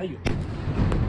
Aí, ó.